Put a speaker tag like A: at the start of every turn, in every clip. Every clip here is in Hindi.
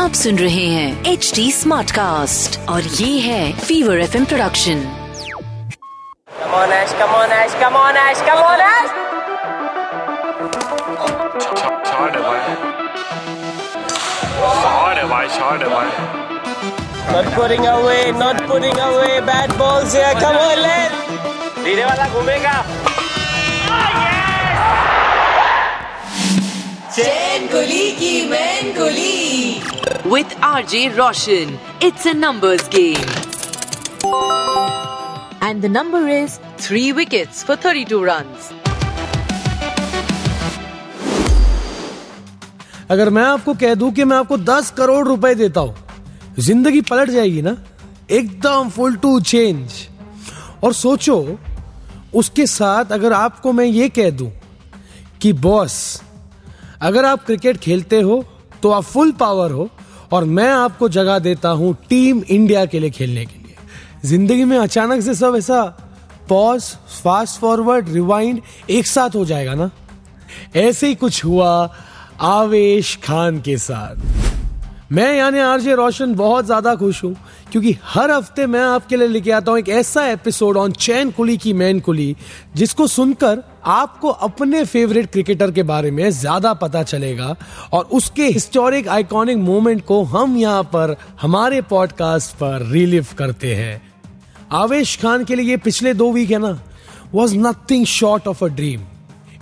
A: आप सुन रहे हैं एच डी स्मार्ट कास्ट और ये है फीवर एफ़
B: इम प्रोडक्शन घूमेगा।
A: Chain Kuli Ki Main Kuli with R J Roshan it's a numbers game and the number is three wickets for 32 runs
C: अगर मैं आपको कह दूँ कि मैं आपको दस करोड़ रुपए देता हूँ ज़िंदगी पलट जाएगी ना? एकदम फुल टू चेंज और सोचो उसके साथ अगर आपको मैं ये कह दूँ कि बॉस अगर आप क्रिकेट खेलते हो तो आप फुल पावर हो और मैं आपको जगह देता हूँ टीम इंडिया के लिए खेलने के लिए। ज़िंदगी में अचानक से सब ऐसा पॉज फास्ट फॉरवर्ड रिवाइंड एक साथ हो जाएगा ना? ऐसे ही कुछ हुआ आवेश खान के साथ। मैं यानी आरजे रोशन बहुत ज़्यादा खुश हूँ, क्योंकि हर हफ़्ते मैं आपके लिए लेके आता हूँ एक ऐसा एपिसोड ऑन चैन कुली की मैन कुली, जिसको सुनकर आपको अपने फेवरेट क्रिकेटर के बारे में ज़्यादा पता चलेगा और उसके हिस्टोरिक आइकॉनिक मोमेंट को हम यहाँ पर, हमारे पॉडकास्ट पर रिलीव करते हैं। आवेश खान के लिए पिछले दो वीक है ना was nothing short of a dream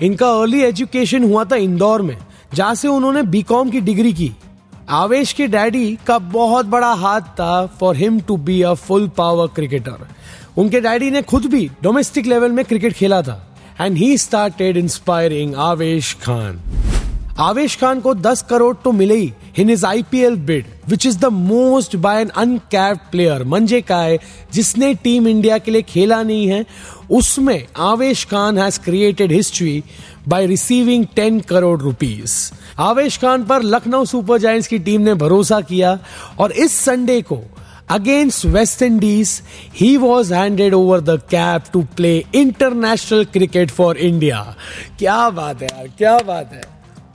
C: इनका अर्ली एजुकेशन हुआ था इंदौर में, जहाँ से उन्होंने बीकॉम की डिग्री की। आवेश के डैडी का बहुत बड़ा हाथ था for him to be a full power cricketer उनके डैडी ने खुद भी डोमेस्टिक लेवल में क्रिकेट खेला था एंड ही स्टार्टेड इंस्पायरिंग आवेश खान. आवेश खान को 10 करोड़ तो मिले ही in his IPL bid which is the most by an uncapped player मंजे काय जिसने टीम इंडिया के लिए खेला नहीं है, उसमें Avesh Khan has created history by receiving 10 crore rupees Avesh Khan पर लखनऊ सुपर जायंट्स की टीम ने भरोसा किया और इस संडे को against West Indies he was handed over the cap to play international cricket for India क्या बात है यार, क्या बात है।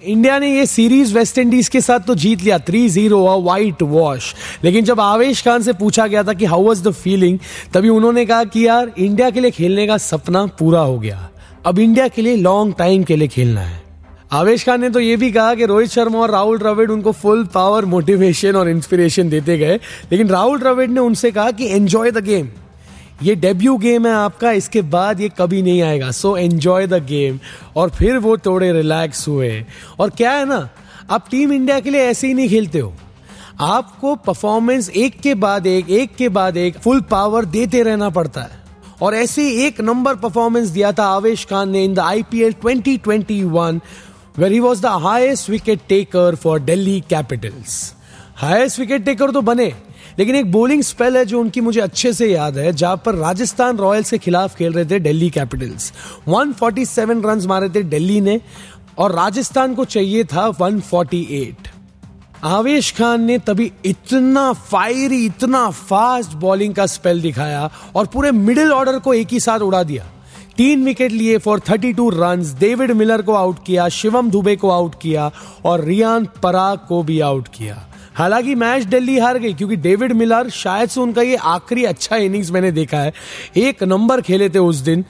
C: इंडिया ने ये सीरीज़ वेस्ट इंडीज के साथ तो जीत लिया थ्री ज़ीरो वाइट वॉश लेकिन जब आवेश खान से पूछा गया था कि हाउ वॉज़ द फीलिंग तभी उन्होंने कहा कि यार, इंडिया के लिए खेलने का सपना पूरा हो गया। अब इंडिया के लिए लॉन्ग टाइम के लिए खेलना है। आवेश खान ने तो ये भी कहा कि रोहित शर्मा और राहुल द्रविड़ उनको फुल पावर मोटिवेशन और इंस्पिरेशन देते गए। लेकिन राहुल द्रविड़ ने उनसे कहा कि एंजॉय द गेम ये डेब्यू गेम है आपका, इसके बाद ये कभी नहीं आएगा। सो एंजॉय द गेम और फिर वो थोड़े रिलैक्स हुए। और क्या है ना, आप टीम इंडिया के लिए ऐसे ही नहीं खेलते हो। आपको परफॉर्मेंस एक के बाद एक एक के बाद एक फुल पावर देते रहना पड़ता है। और ऐसे एक नंबर परफॉर्मेंस दिया था आवेश खान ने in the IPL 2021 where he was the highest wicket taker for Delhi Capitals highest wicket taker तो बने, लेकिन एक बोलिंग स्पेल है जो उनकी मुझे अच्छे से याद है, जहाँ पर राजस्थान रॉयल्स के खिलाफ खेल रहे थे दिल्ली कैपिटल्स 147 रन मारे थे दिल्ली ने, और राजस्थान को चाहिए था 148 आवेश खान ने तभी इतना फायरी इतना फास्ट बॉलिंग का स्पेल दिखाया और पूरे मिडिल ऑर्डर को एक ही साथ उड़ा दिया। तीन विकेट लिए फॉर 32 रन्स डेविड मिलर को आउट किया, शिवम दुबे को आउट किया और रियान पराग को भी आउट किया। हालाँकि मैच दिल्ली हार गई, क्योंकि डेविड मिलर शायद से उनका ये आखिरी अच्छा इनिंग्स मैंने देखा है। एक नंबर खेले थे उस दिन।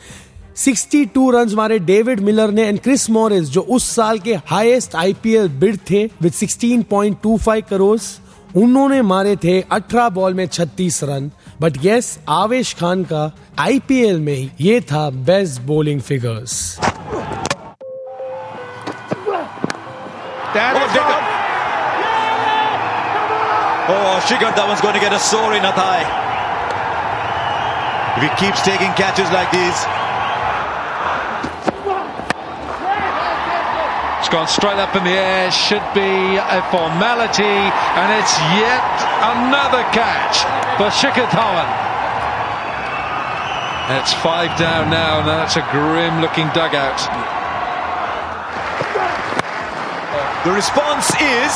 C: 62 रन मारे डेविड मिलर ने एंड क्रिस मॉरिस जो उस साल के हाईएस्ट आईपीएल बिड थे विद 16.25 करोड़ उन्होंने मारे थे 18 बॉल में 36 रन बट यस आवेश खान का आईपीएल में ही ये था best bowling figures
D: oh, Shikhar. Oh, that going to get a sore in a thigh. If he keeps taking catches like these.
E: Gone straight up in the air, should be a formality, and it's yet another catch for Shikhar Dhawan. It's five down now, and that's a grim looking dugout.
D: The response is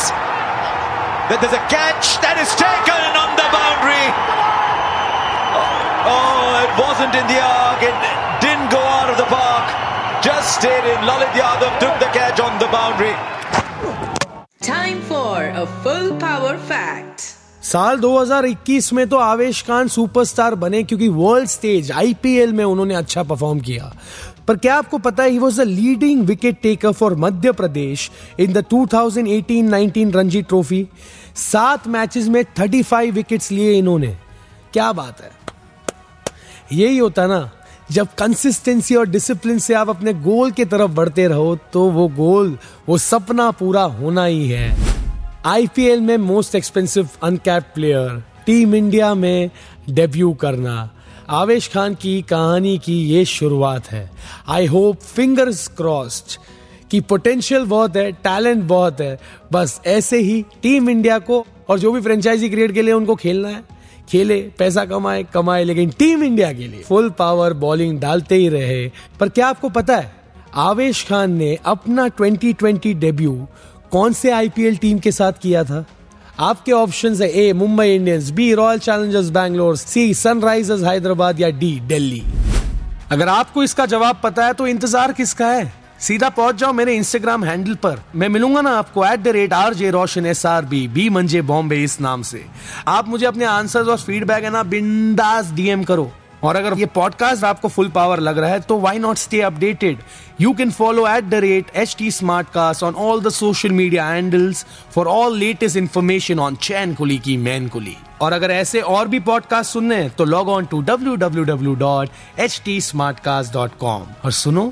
D: that there's a catch that is taken on the boundary. Oh, oh it wasn't in the arc. It didn't go out of the park. Just stayed in. Lalit Yadav boundary.
A: Time for a full power fact.
C: साल 2021 में तो आवेश खान सुपरस्टार बने क्योंकि वर्ल्ड स्टेज आईपीएल में उन्होंने अच्छा परफॉर्म किया। पर क्या आपको पता है he was the leading wicket taker for Madhya Pradesh in the 2018-19 Ranji Trophy सात मैचेस में 35 विकेट्स लिए इन्होंने। क्या बात है? यही होता ना। जब कंसिस्टेंसी और डिसिप्लिन से आप अपने गोल की तरफ़ बढ़ते रहो तो वो गोल वो सपना पूरा होना ही है। आईपीएल में most expensive uncapped player Team India में डेब्यू करना। आवेश खान की कहानी की ये शुरुआत है। आई होप फिंगर्स क्रॉस्ड कि पोटेंशियल बहुत है टैलेंट बहुत है। बस ऐसे ही टीम इंडिया को और जो भी फ्रेंचाइजी क्रिएट के लिए उनको खेलना है। खेले, पैसा कमाए कमाए, लेकिन टीम इंडिया के लिए। फुल पावर बॉलिंग डालते ही रहे। पर क्या आपको पता है, आवेश खान ने अपना 2020 डेब्यू कौन से आईपीएल टीम के साथ किया था? आपके ऑप्शन है A, Mumbai Indians, B, Royal Challengers Bangalore, C, Sunrisers Hyderabad या डी, दिल्ली। अगर आपको इसका जवाब पता है तो इंतज़ार किसका है? सीधा पहुँच जाओ मेरे इंस्टाग्राम हैंडल पर। मैं मिलूँगा ना आपको at the rate R J Roshan S R B B मंजे बॉम्बे इस नाम से। आप मुझे अपने आंसर्स और फीडबैक है ना बिंदास डीएम करो। और अगर ये पॉडकास्ट आपको फुल पावर लग रहा है तो why not stay updated you can follow at the rate H T Smartcast on all the social media handles for all latest information on Chain Kulii Ki Main Kulii और अगर ऐसे और भी पॉडकास्ट सुनने हैं तो log on to W W W dot H T Smartcast dot com और सुनो